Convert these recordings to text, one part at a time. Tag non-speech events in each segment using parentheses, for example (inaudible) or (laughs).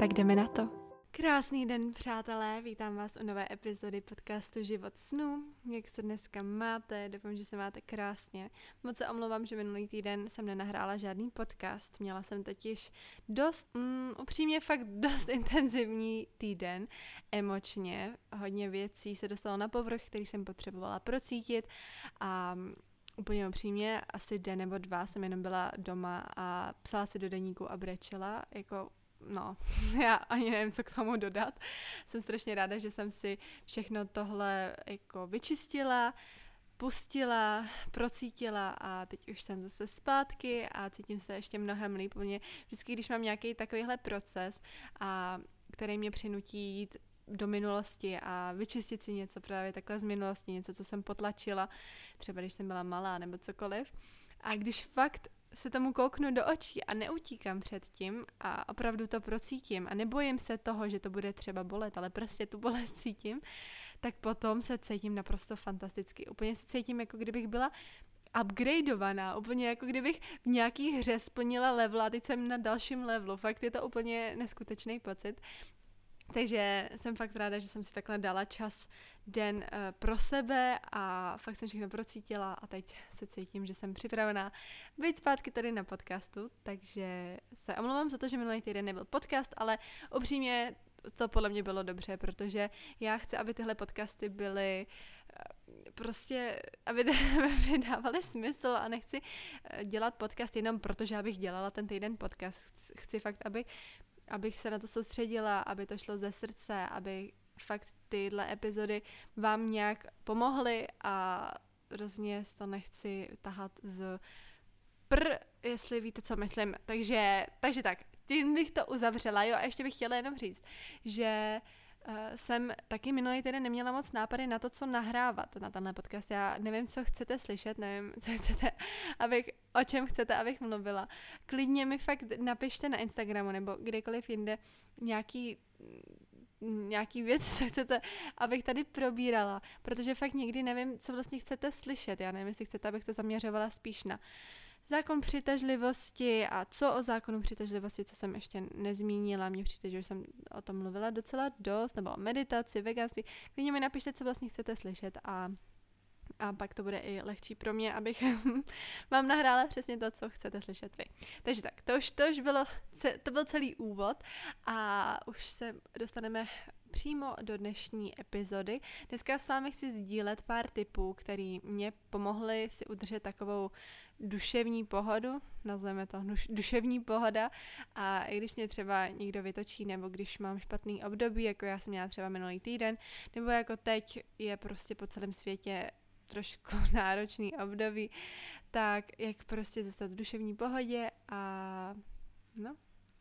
Tak jdeme na to. Krásný den, přátelé, vítám vás u nové epizody podcastu Život snů. Jak se dneska máte? Doufám, že se máte krásně. Moc se omlouvám, že minulý týden jsem nenahrála žádný podcast. Měla jsem totiž dost, mm, upřímně fakt (laughs) dost intenzivní týden, emočně. Hodně věcí se dostalo na povrch, který jsem potřebovala procítit a úplně upřímně, asi den nebo dva jsem jenom byla doma a psala si do deníku a brečela, jako no, (laughs) já ani nevím, co k tomu dodat. Jsem strašně ráda, že jsem si všechno tohle jako vyčistila, pustila, procítila a teď už jsem zase zpátky a cítím se ještě mnohem líp. Mě vždycky, když mám nějaký takovýhle proces, a který mě přinutí jít do minulosti a vyčistit si něco právě takhle z minulosti, něco, co jsem potlačila, třeba když jsem byla malá nebo cokoliv. A když fakt se tomu kouknu do očí a neutíkám před tím a opravdu to procítím a nebojím se toho, že to bude třeba bolet, ale prostě tu bolest cítím, tak potom se cítím naprosto fantasticky. Úplně se cítím, jako kdybych byla upgradeovaná, úplně jako kdybych v nějaký hře splnila level a teď jsem na dalším levelu. Fakt je to úplně neskutečný pocit. Takže jsem fakt ráda, že jsem si takhle dala čas den uh, pro sebe a fakt jsem všechno procítila a teď se cítím, že jsem připravená být zpátky tady na podcastu, takže se omlouvám za to, že minulý týden nebyl podcast, ale upřímně to podle mě bylo dobře, protože já chci, aby tyhle podcasty byly eh, prostě, aby, (laughs) aby dávaly smysl a nechci eh, dělat podcast jenom proto, že abych dělala ten týden podcast. Chci fakt, aby abych se na to soustředila, aby to šlo ze srdce, aby fakt tyhle epizody vám nějak pomohly a hrozně to nechci tahat z pr, jestli víte, co myslím. Takže, takže tak, tím bych to uzavřela, jo, a ještě bych chtěla jenom říct, že uh, jsem taky minulý týden neměla moc nápady na to, co nahrávat na tenhle podcast. Já nevím, co chcete slyšet, nevím, (laughs) co chcete, abych, o čem chcete, abych mluvila. Klidně mi fakt napište na Instagramu nebo kdekoliv jinde nějaký nějaký věc, (laughs) co chcete, abych tady probírala, protože fakt někdy nevím, co vlastně chcete slyšet. Já nevím, jestli chcete, abych to zaměřovala spíš na zákon přitažlivosti a co o zákonu přitažlivosti, co jsem ještě nezmínila, mně přijde, že už jsem o tom mluvila docela dost, nebo o meditaci, veganství, klidně mi napište, co vlastně chcete slyšet a a pak to bude i lehčí pro mě, abych (laughs) vám nahrála přesně to, co chcete slyšet vy. Takže tak, to už, to už bylo, to byl celý úvod a už se dostaneme přímo do dnešní epizody. Dneska s vámi chci sdílet pár tipů, které mě pomohly si udržet takovou duševní pohodu, nazveme to duševní pohoda a i když mě třeba někdo vytočí nebo když mám špatný období, jako já jsem měla třeba minulý týden, nebo jako teď je prostě po celém světě trošku (laughs) náročný období, tak jak prostě zůstat v duševní pohodě a no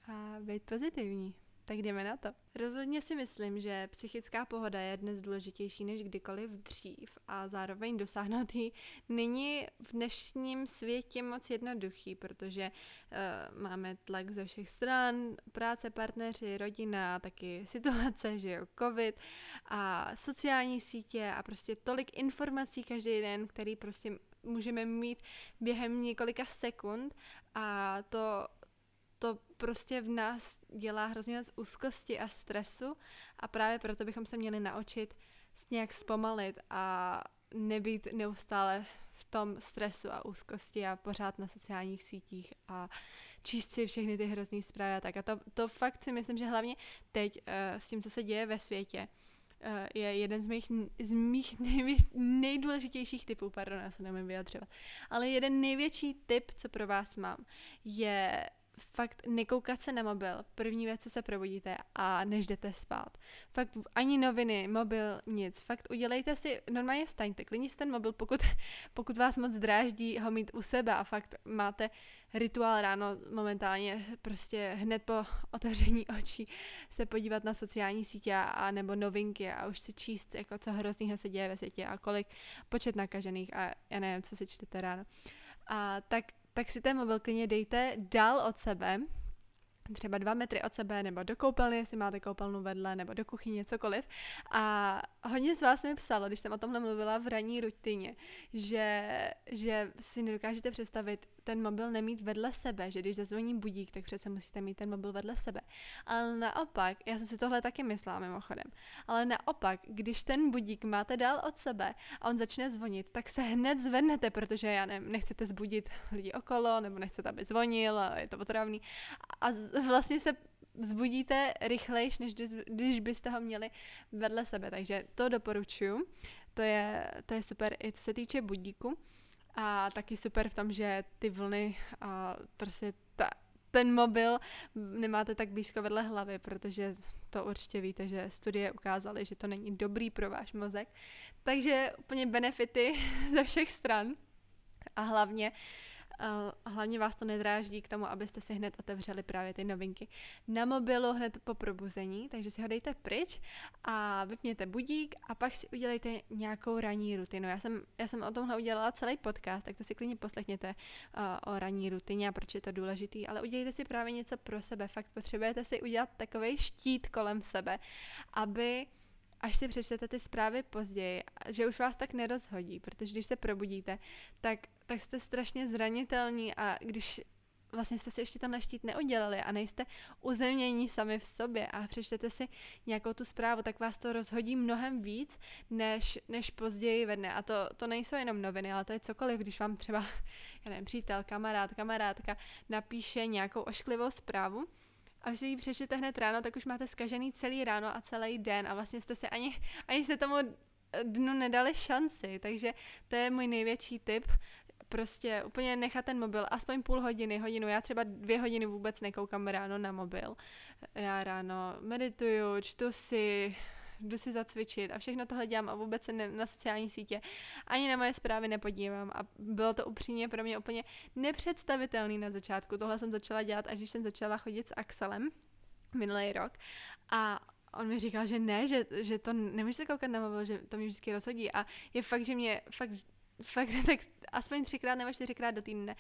a být pozitivní. Tak jdeme na to. Rozhodně si myslím, že psychická pohoda je dnes důležitější než kdykoliv dřív a zároveň dosáhnout ji není v dnešním světě moc jednoduchý, protože uh, máme tlak ze všech stran, práce, partneři, rodina, taky situace, (laughs) že jo, covid a sociální sítě a prostě tolik informací každý den, který prostě můžeme mít během několika sekund a to to prostě v nás dělá hrozně moc úzkosti a stresu a právě proto bychom se měli naučit nějak zpomalit a nebýt neustále v tom stresu a úzkosti a pořád na sociálních sítích a číst si všechny ty hrozný zprávy a tak. A to, to fakt si myslím, že hlavně teď uh, s tím, co se děje ve světě, uh, je jeden z mých, z mých (laughs) nejvě, nejdůležitějších typů, pardon, já se nemůžu vyjadřovat, ale jeden největší tip, co pro vás mám, je fakt nekoukat se na mobil, první věc, co se probudíte a než jdete spát. Fakt ani noviny, mobil, nic. Fakt udělejte si, normálně staňte, klidně ten mobil, pokud, (laughs) pokud vás moc dráždí ho mít u sebe a fakt máte rituál ráno momentálně, prostě hned po (laughs) otevření očí se podívat na sociální sítě a nebo novinky a už si číst, jako co hroznýho se děje ve světě a kolik počet nakažených a já nevím, co si čtete ráno. A tak tak si ten mobil klidně dejte dál od sebe, třeba dva metry od sebe, nebo do koupelny, jestli máte koupelnu vedle, nebo do kuchyně, cokoliv. A hodně z vás mi psalo, když jsem o tomhle mluvila v ranní rutině, že, že si nedokážete představit ten mobil nemít vedle sebe, že když zazvoní budík, tak přece musíte mít ten mobil vedle sebe. Ale naopak, já jsem si tohle taky myslela mimochodem, ale naopak, když ten budík máte dál od sebe a on začne zvonit, tak se hned zvednete, protože já nevím, nechcete zbudit lidi okolo, nebo nechcete, aby zvonil a je to potravný. A vlastně se vzbudíte rychlejš, než když byste ho měli vedle sebe. Takže to doporučuju. To je, to je super i co se týče budíku. A taky super v tom, že ty vlny a prostě ta, ten mobil nemáte tak blízko vedle hlavy, protože to určitě víte, že studie ukázaly, že to není dobrý pro váš mozek. Takže úplně benefity (laughs) ze všech stran. A hlavně uh, hlavně vás to nedráždí k tomu, abyste si hned otevřeli právě ty novinky na mobilu hned po probuzení, takže si ho dejte pryč a vypněte budík a pak si udělejte nějakou ranní rutinu. Já jsem, já jsem o tomhle udělala celý podcast, tak to si klidně poslechněte uh, o ranní rutině a proč je to důležitý, ale udělejte si právě něco pro sebe. Fakt potřebujete si udělat takový štít kolem sebe, aby až si přečtete ty zprávy později, že už vás tak nerozhodí, protože když se probudíte, tak, tak jste strašně zranitelní a když vlastně jste si ještě ten štít neudělali a nejste uzemnění sami v sobě a přečtete si nějakou tu zprávu, tak vás to rozhodí mnohem víc, než, než později ve dne. A to, to nejsou jenom noviny, ale to je cokoliv, když vám třeba, (laughs) já nevím, přítel, kamarád, kamarádka napíše nějakou ošklivou zprávu, a si ji přečtete hned ráno, tak už máte skažený celý ráno a celý den a vlastně jste se ani, ani se tomu dnu nedali šanci, takže to je můj největší tip, prostě úplně nechat ten mobil aspoň půl hodiny, hodinu. Já třeba dvě hodiny vůbec nekoukám ráno na mobil. Já ráno medituju, čtu si, jdu si zacvičit a všechno tohle dělám a vůbec se ne, na sociální sítě ani na moje zprávy nepodívám a bylo to upřímně pro mě úplně nepředstavitelný na začátku. Tohle jsem začala dělat, až když jsem začala chodit s Axelem minulý rok a on mi říkal, že ne, že, že to nemůžeš se koukat na mobil, že to mě vždycky rozhodí a je fakt, že mě fakt fakt (laughs) tak aspoň třikrát nebo čtyřikrát do týdne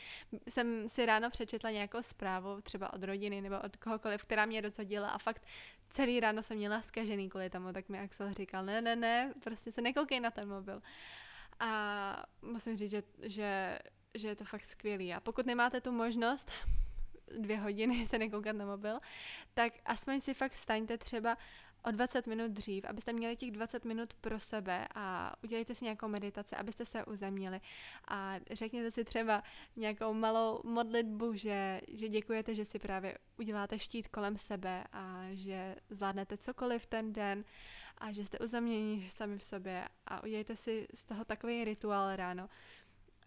jsem si ráno přečetla nějakou zprávu, třeba od rodiny nebo od kohokoliv, která mě rozhodila a fakt celý ráno jsem měla zkažený kvůli tomu, tak mi Axel říkal, ne, ne, ne, prostě se nekoukej na ten mobil. A musím říct, že, že, že je to fakt skvělý. A pokud nemáte tu možnost dvě hodiny se nekoukat na mobil, tak aspoň si fakt staňte třeba o 20 minut dřív, abyste měli těch 20 minut pro sebe a udělejte si nějakou meditaci, abyste se uzemnili a řekněte si třeba nějakou malou modlitbu, že, že děkujete, že si právě uděláte štít kolem sebe a že zvládnete cokoliv ten den a že jste uzemnění sami v sobě a udělejte si z toho takový rituál ráno.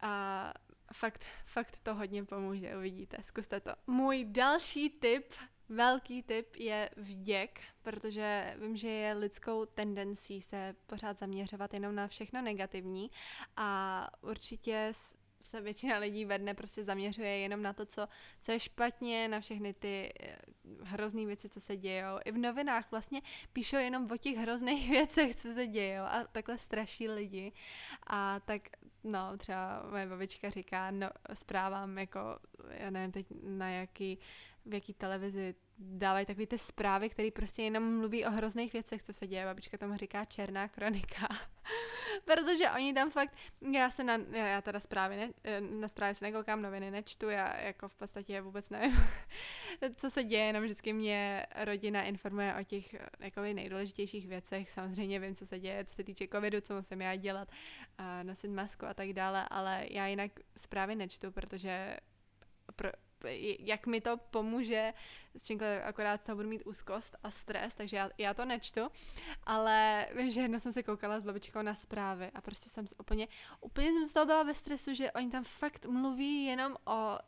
A fakt, fakt to hodně pomůže, uvidíte, zkuste to. Můj další tip Velký tip je vděk, protože vím, že je lidskou tendencí se pořád zaměřovat jenom na všechno negativní a určitě se většina lidí ve dne prostě zaměřuje jenom na to, co, co je špatně, na všechny ty eh, hrozné věci, co se dějou. I v novinách vlastně píšou jenom o těch hrozných (laughs) věcech, co se dějou a takhle straší lidi. A tak no, třeba moje babička říká no, zprávám jako, já nevím teď na jaký v jaký televizi dávají takové ty zprávy, které prostě jenom mluví o hrozných věcech, co se děje. Babička tomu říká černá kronika. (laughs) Protože oni tam fakt, já se na, já teda zprávy, ne, eh, na zprávy se nekoukám, noviny nečtu, já jako v podstatě vůbec nevím, (laughs) co se děje, jenom vždycky mě rodina informuje o těch jako nejdůležitějších věcech. Samozřejmě vím, co se děje, co se týče covidu, co musím já dělat, nosit masku a tak dále, ale já jinak zprávy nečtu, protože pro, jak mi to pomůže, s čím akorát to budu mít úzkost a stres, takže já, já to nečtu, ale vím, že jednou jsem se koukala s babičkou na zprávy a prostě jsem úplně, úplně jsem z toho byla ve stresu, že oni tam fakt mluví jenom o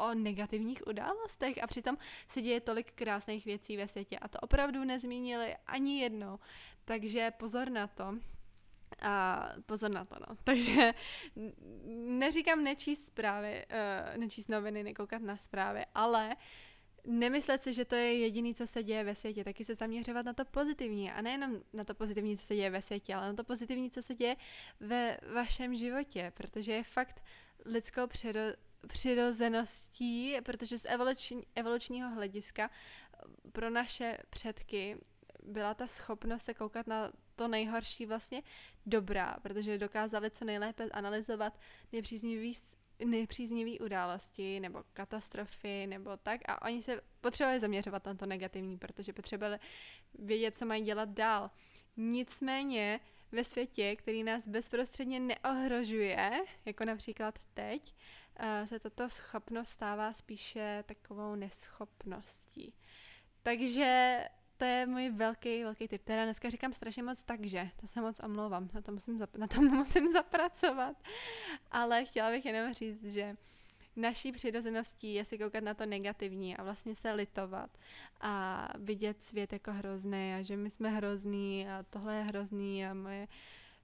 o negativních událostech a přitom se děje tolik krásných věcí ve světě a to opravdu nezmínili ani jednou. Takže pozor na to. A pozor na to, no. (laughs) Takže neříkám nečíst zprávy, uh, nečíst noviny, nekoukat na zprávy, ale nemyslet si, že to je jediný, co se děje ve světě, taky se zaměřovat na to pozitivní a nejenom na to pozitivní, co se děje ve světě, ale na to pozitivní, co se děje ve vašem životě, protože je fakt lidskou přiro, přirozeností, protože z evoluční, evolučního hlediska pro naše předky byla ta schopnost se koukat na to nejhorší vlastně dobrá, protože dokázali co nejlépe analyzovat nepříznivý nepříznivé události nebo katastrofy nebo tak a oni se potřebovali zaměřovat na to negativní, protože potřebovali vědět, co mají dělat dál. Nicméně ve světě, který nás bezprostředně neohrožuje, jako například teď, eh, se tato schopnost stává spíše takovou neschopností. Takže to je můj velký, velký tip. Teda dneska říkám strašně moc takže, to se moc omlouvám, na to musím, zap- na to (laughs) musím zapracovat. Ale chtěla bych jenom říct, že naší přirozeností je si koukat na to negativní a vlastně se litovat a vidět svět jako hrozný a že my jsme hrozný a tohle je hrozný a moje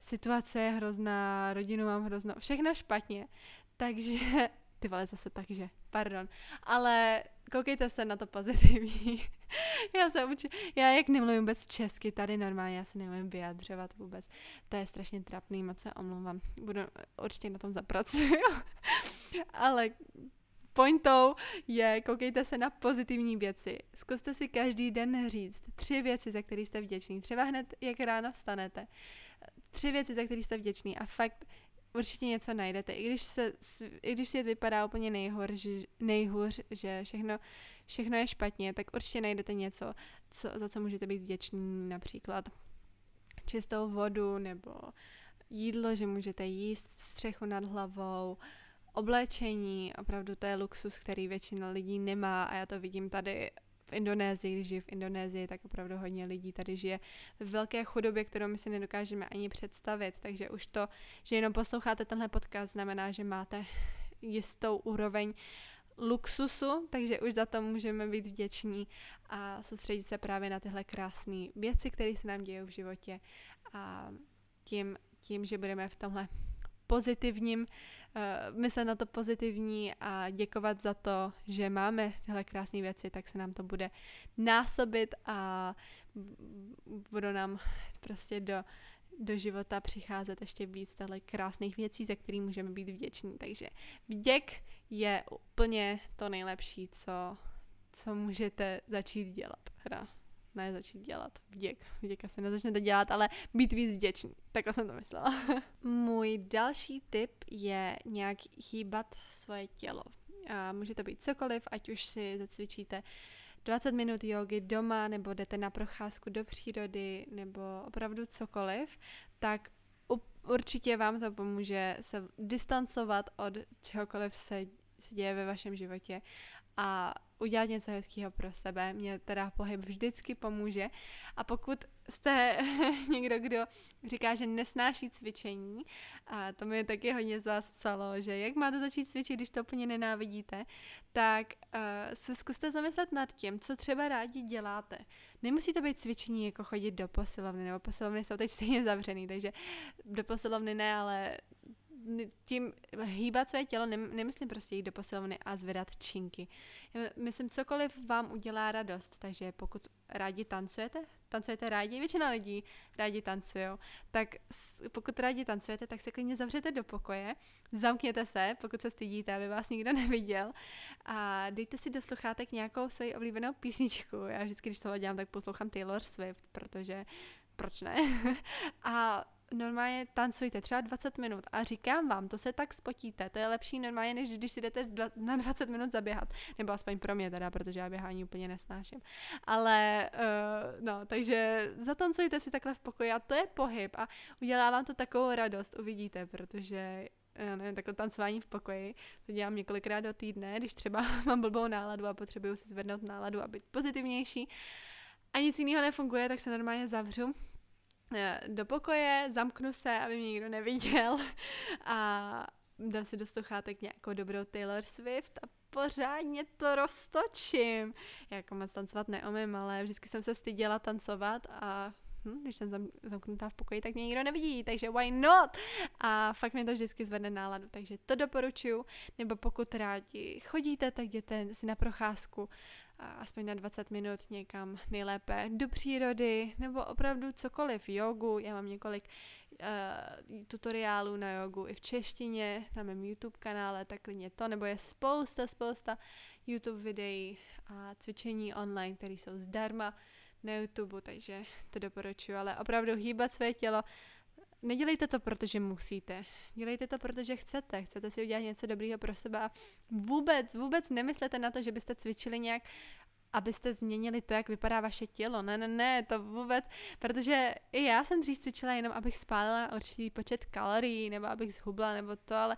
situace je hrozná, rodinu mám hroznou, všechno špatně. Takže, ty vole zase takže, pardon, ale koukejte se na to pozitivní. (laughs) já se učím, já jak nemluvím vůbec česky tady normálně, já se nemůžu vyjadřovat vůbec. To je strašně trapný, moc se omlouvám. Budu, určitě na tom zapracuju. (laughs) Ale pointou je, koukejte se na pozitivní věci. Zkuste si každý den říct tři věci, za které jste vděční. Třeba hned, jak ráno vstanete. Tři věci, za které jste vděční. A fakt určitě něco najdete. I když, se, i když svět vypadá úplně nejhůř, nejhůř že všechno, všechno je špatně, tak určitě najdete něco, co, za co můžete být vděční, například čistou vodu nebo jídlo, že můžete jíst, střechu nad hlavou, oblečení, opravdu to je luxus, který většina lidí nemá a já to vidím tady v Indonésii, když žiju v Indonésii, tak opravdu hodně lidí tady žije v velké chudobě, kterou my si nedokážeme ani představit. Takže už to, že jenom posloucháte tenhle podcast, znamená, že máte jistou úroveň luxusu, takže už za to můžeme být vděční a soustředit se právě na tyhle krásné věci, které se nám dějí v životě a tím, tím, že budeme v tomhle pozitivním, myslet na to pozitivní a děkovat za to, že máme tyhle krásné věci, tak se nám to bude násobit a budou nám prostě do, do života přicházet ještě víc těchto krásných věcí, za kterých můžeme být vděční. Takže vděk je úplně to nejlepší, co, co můžete začít dělat. Hra ne začít dělat. Vděk. Vděk asi nezačnete dělat, ale být víc vděčný. Takhle jsem to myslela. (laughs) Můj další tip je nějak hýbat svoje tělo. A může to být cokoliv, ať už si zacvičíte 20 minut jogy doma, nebo jdete na procházku do přírody, nebo opravdu cokoliv, tak určitě vám to pomůže se distancovat od čehokoliv se, se děje ve vašem životě a udělat něco hezkého pro sebe. Mě teda pohyb vždycky pomůže. A pokud jste (laughs) někdo, kdo říká, že nesnáší cvičení, a to mi taky hodně z vás psalo, že jak máte začít cvičit, když to úplně nenávidíte, tak uh, se zkuste zamyslet nad tím, co třeba rádi děláte. Nemusí to být cvičení jako chodit do posilovny, nebo posilovny jsou teď stejně zavřený, takže do posilovny ne, ale tím hýbat své tělo, nemyslím prostě jít do posilovny a zvedat činky. Myslím, cokoliv vám udělá radost, takže pokud rádi tancujete, tancujete rádi, většina lidí rádi tancují, tak pokud rádi tancujete, tak se klidně zavřete do pokoje, zamkněte se, pokud se stydíte, aby vás nikdo neviděl a dejte si do sluchátek nějakou svoji oblíbenou písničku. Já vždycky, když tohle dělám, tak poslouchám Taylor Swift, protože proč ne? (laughs) a normálně tancujte třeba 20 minut a říkám vám, to se tak spotíte, to je lepší normálně, než když si jdete na 20 minut zaběhat, nebo aspoň pro mě teda, protože já běhání úplně nesnáším. Ale uh, no, takže zatancujte si takhle v pokoji a to je pohyb a udělá vám to takovou radost, uvidíte, protože já nevím, takhle tancování v pokoji, to dělám několikrát do týdne, když třeba (laughs) mám blbou náladu a potřebuju si zvednout náladu a být pozitivnější. A nic jiného nefunguje, tak se normálně zavřu. Eh, do pokoje, zamknu se, aby mě nikdo neviděl (laughs) a dám si do sluchátek nějakou dobrou Taylor Swift a pořádně to roztočím. Já jako moc tancovat neumím, ale vždycky jsem se styděla tancovat a hm, když jsem zam, zamknutá v pokoji, tak mě nikdo nevidí, takže why not? A fakt mě to vždycky zvedne náladu, takže to doporučuju, nebo pokud rádi chodíte, tak jděte si na procházku aspoň na 20 minut někam nejlépe do přírody, nebo opravdu cokoliv, jogu, já mám několik uh, tutoriálů na jogu i v češtině na mém YouTube kanále, tak klidně to, nebo je spousta, spousta YouTube videí a cvičení online, které jsou zdarma, na YouTube, takže to doporučuji, ale opravdu hýbat své tělo, nedělejte to, protože musíte. Dělejte to, protože chcete. Chcete si udělat něco dobrého pro sebe a vůbec, vůbec nemyslete na to, že byste cvičili nějak abyste změnili to, jak vypadá vaše tělo. Ne, ne, ne, to vůbec, protože i já jsem dřív cvičila jenom, abych spálila určitý počet kalorií, nebo abych zhubla, nebo to, ale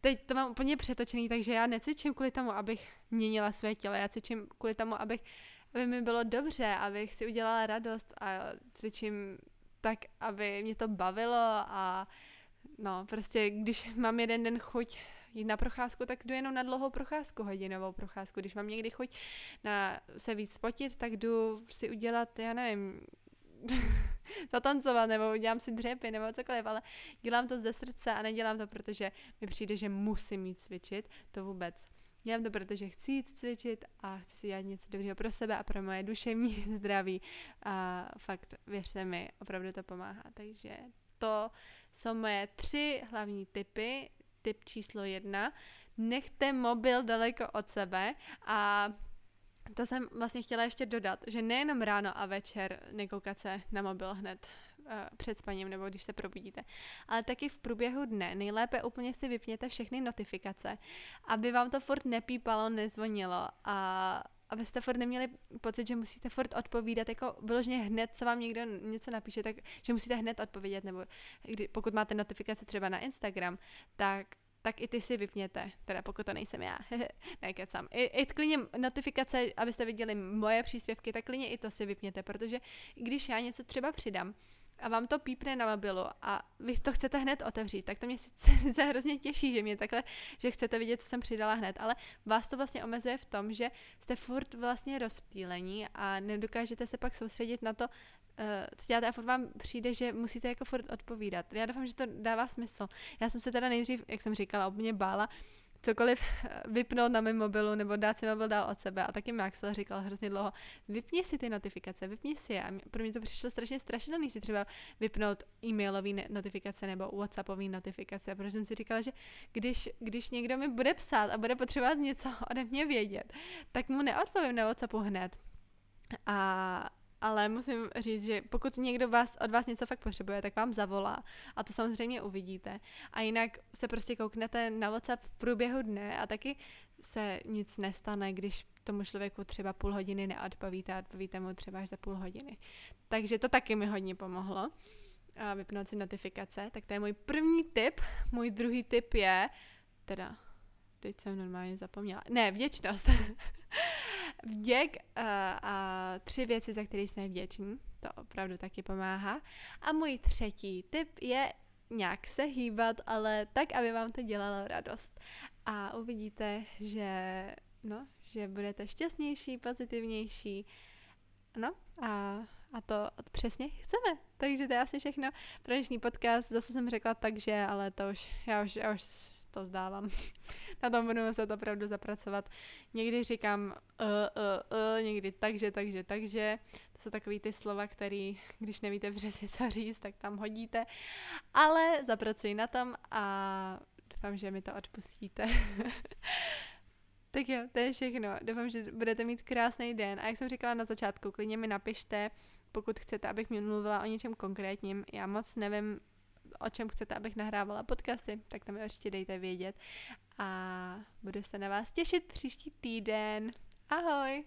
teď to mám úplně přetočený, takže já necvičím kvůli tomu, abych měnila své tělo, já cvičím kvůli tomu, abych aby mi bylo dobře, abych si udělala radost a cvičím tak, aby mě to bavilo a no, prostě když mám jeden den chuť jít na procházku, tak jdu jenom na dlouhou procházku, hodinovou procházku. Když mám někdy chuť na se víc spotit, tak jdu si udělat, já nevím, (laughs) zatancovat, nebo udělám si dřepy, nebo cokoliv, ale dělám to ze srdce a nedělám to, protože mi přijde, že musím mít cvičit, to vůbec. Dělám to, protože chci jít cvičit a chci si dělat něco dobrého pro sebe a pro moje duševní (laughs) zdraví. A fakt, věřte mi, opravdu to pomáhá. Takže to jsou moje tři hlavní typy. Tip číslo jedna. Nechte mobil daleko od sebe a to jsem vlastně chtěla ještě dodat, že nejenom ráno a večer nekoukat se na mobil hned před spaním nebo když se probudíte, ale taky v průběhu dne nejlépe úplně si vypněte všechny notifikace, aby vám to furt nepípalo, nezvonilo a abyste furt neměli pocit, že musíte furt odpovídat, jako vyloženě hned, co vám někdo něco napíše, tak že musíte hned odpovědět, nebo kdy, pokud máte notifikace třeba na Instagram, tak tak i ty si vypněte, teda pokud to nejsem já, (laughs) nekecám. I, I klidně notifikace, abyste viděli moje příspěvky, tak klidně i to si vypněte, protože když já něco třeba přidám, a vám to pípne na mobilu a vy to chcete hned otevřít, tak to mě sice (laughs) hrozně těší, že mě takhle, že chcete vidět, co jsem přidala hned, ale vás to vlastně omezuje v tom, že jste furt vlastně rozptýlení a nedokážete se pak soustředit na to, uh, co děláte a furt vám přijde, že musíte jako furt odpovídat. Já doufám, že to dává smysl. Já jsem se teda nejdřív, jak jsem říkala, úplně bála, cokoliv eh, vypnout na mém mobilu nebo dát si mobil dál od sebe. A taky Maxwell říkal hrozně dlouho, vypni si ty notifikace, vypni si je. A pro mě to přišlo strašně strašidelný si třeba vypnout e-mailové notifikace nebo WhatsAppové notifikace, protože jsem si říkala, že když, když někdo mi bude psát a bude potřebovat něco (laughs) ode mě vědět, tak mu neodpovím na WhatsAppu hned. A ale musím říct, že pokud někdo vás, od vás něco fakt potřebuje, tak vám zavolá a to samozřejmě uvidíte. A jinak se prostě kouknete na WhatsApp v průběhu dne a taky se nic nestane, když tomu člověku třeba půl hodiny neodpovíte a odpovíte mu třeba až za půl hodiny. Takže to taky mi hodně pomohlo a vypnout si notifikace. Tak to je můj první tip. Můj druhý tip je, teda teď jsem normálně zapomněla. Ne, vděčnost. (laughs) Vděk uh, a tři věci, za které jsme vděční. To opravdu taky pomáhá. A můj třetí tip je nějak se hýbat, ale tak, aby vám to dělalo radost. A uvidíte, že, no, že budete šťastnější, pozitivnější. No a, a to přesně chceme. Takže to je asi všechno pro dnešní podcast. Zase jsem řekla takže, ale to už, já už, já už to zdávám. (laughs) Na tom budu muset opravdu zapracovat. Někdy říkám uh, uh, uh, někdy takže, takže, takže. To jsou takový ty slova, které, když nevíte přesně co říct, tak tam hodíte. Ale zapracuji na tom a doufám, že mi to odpustíte. (laughs) tak jo, to je všechno. Doufám, že budete mít krásný den. A jak jsem říkala na začátku, klidně mi napište, pokud chcete, abych mluvila o něčem konkrétním. Já moc nevím, o čem chcete, abych nahrávala podcasty, tak tam mi určitě dejte vědět. A budu se na vás těšit příští týden. Ahoj!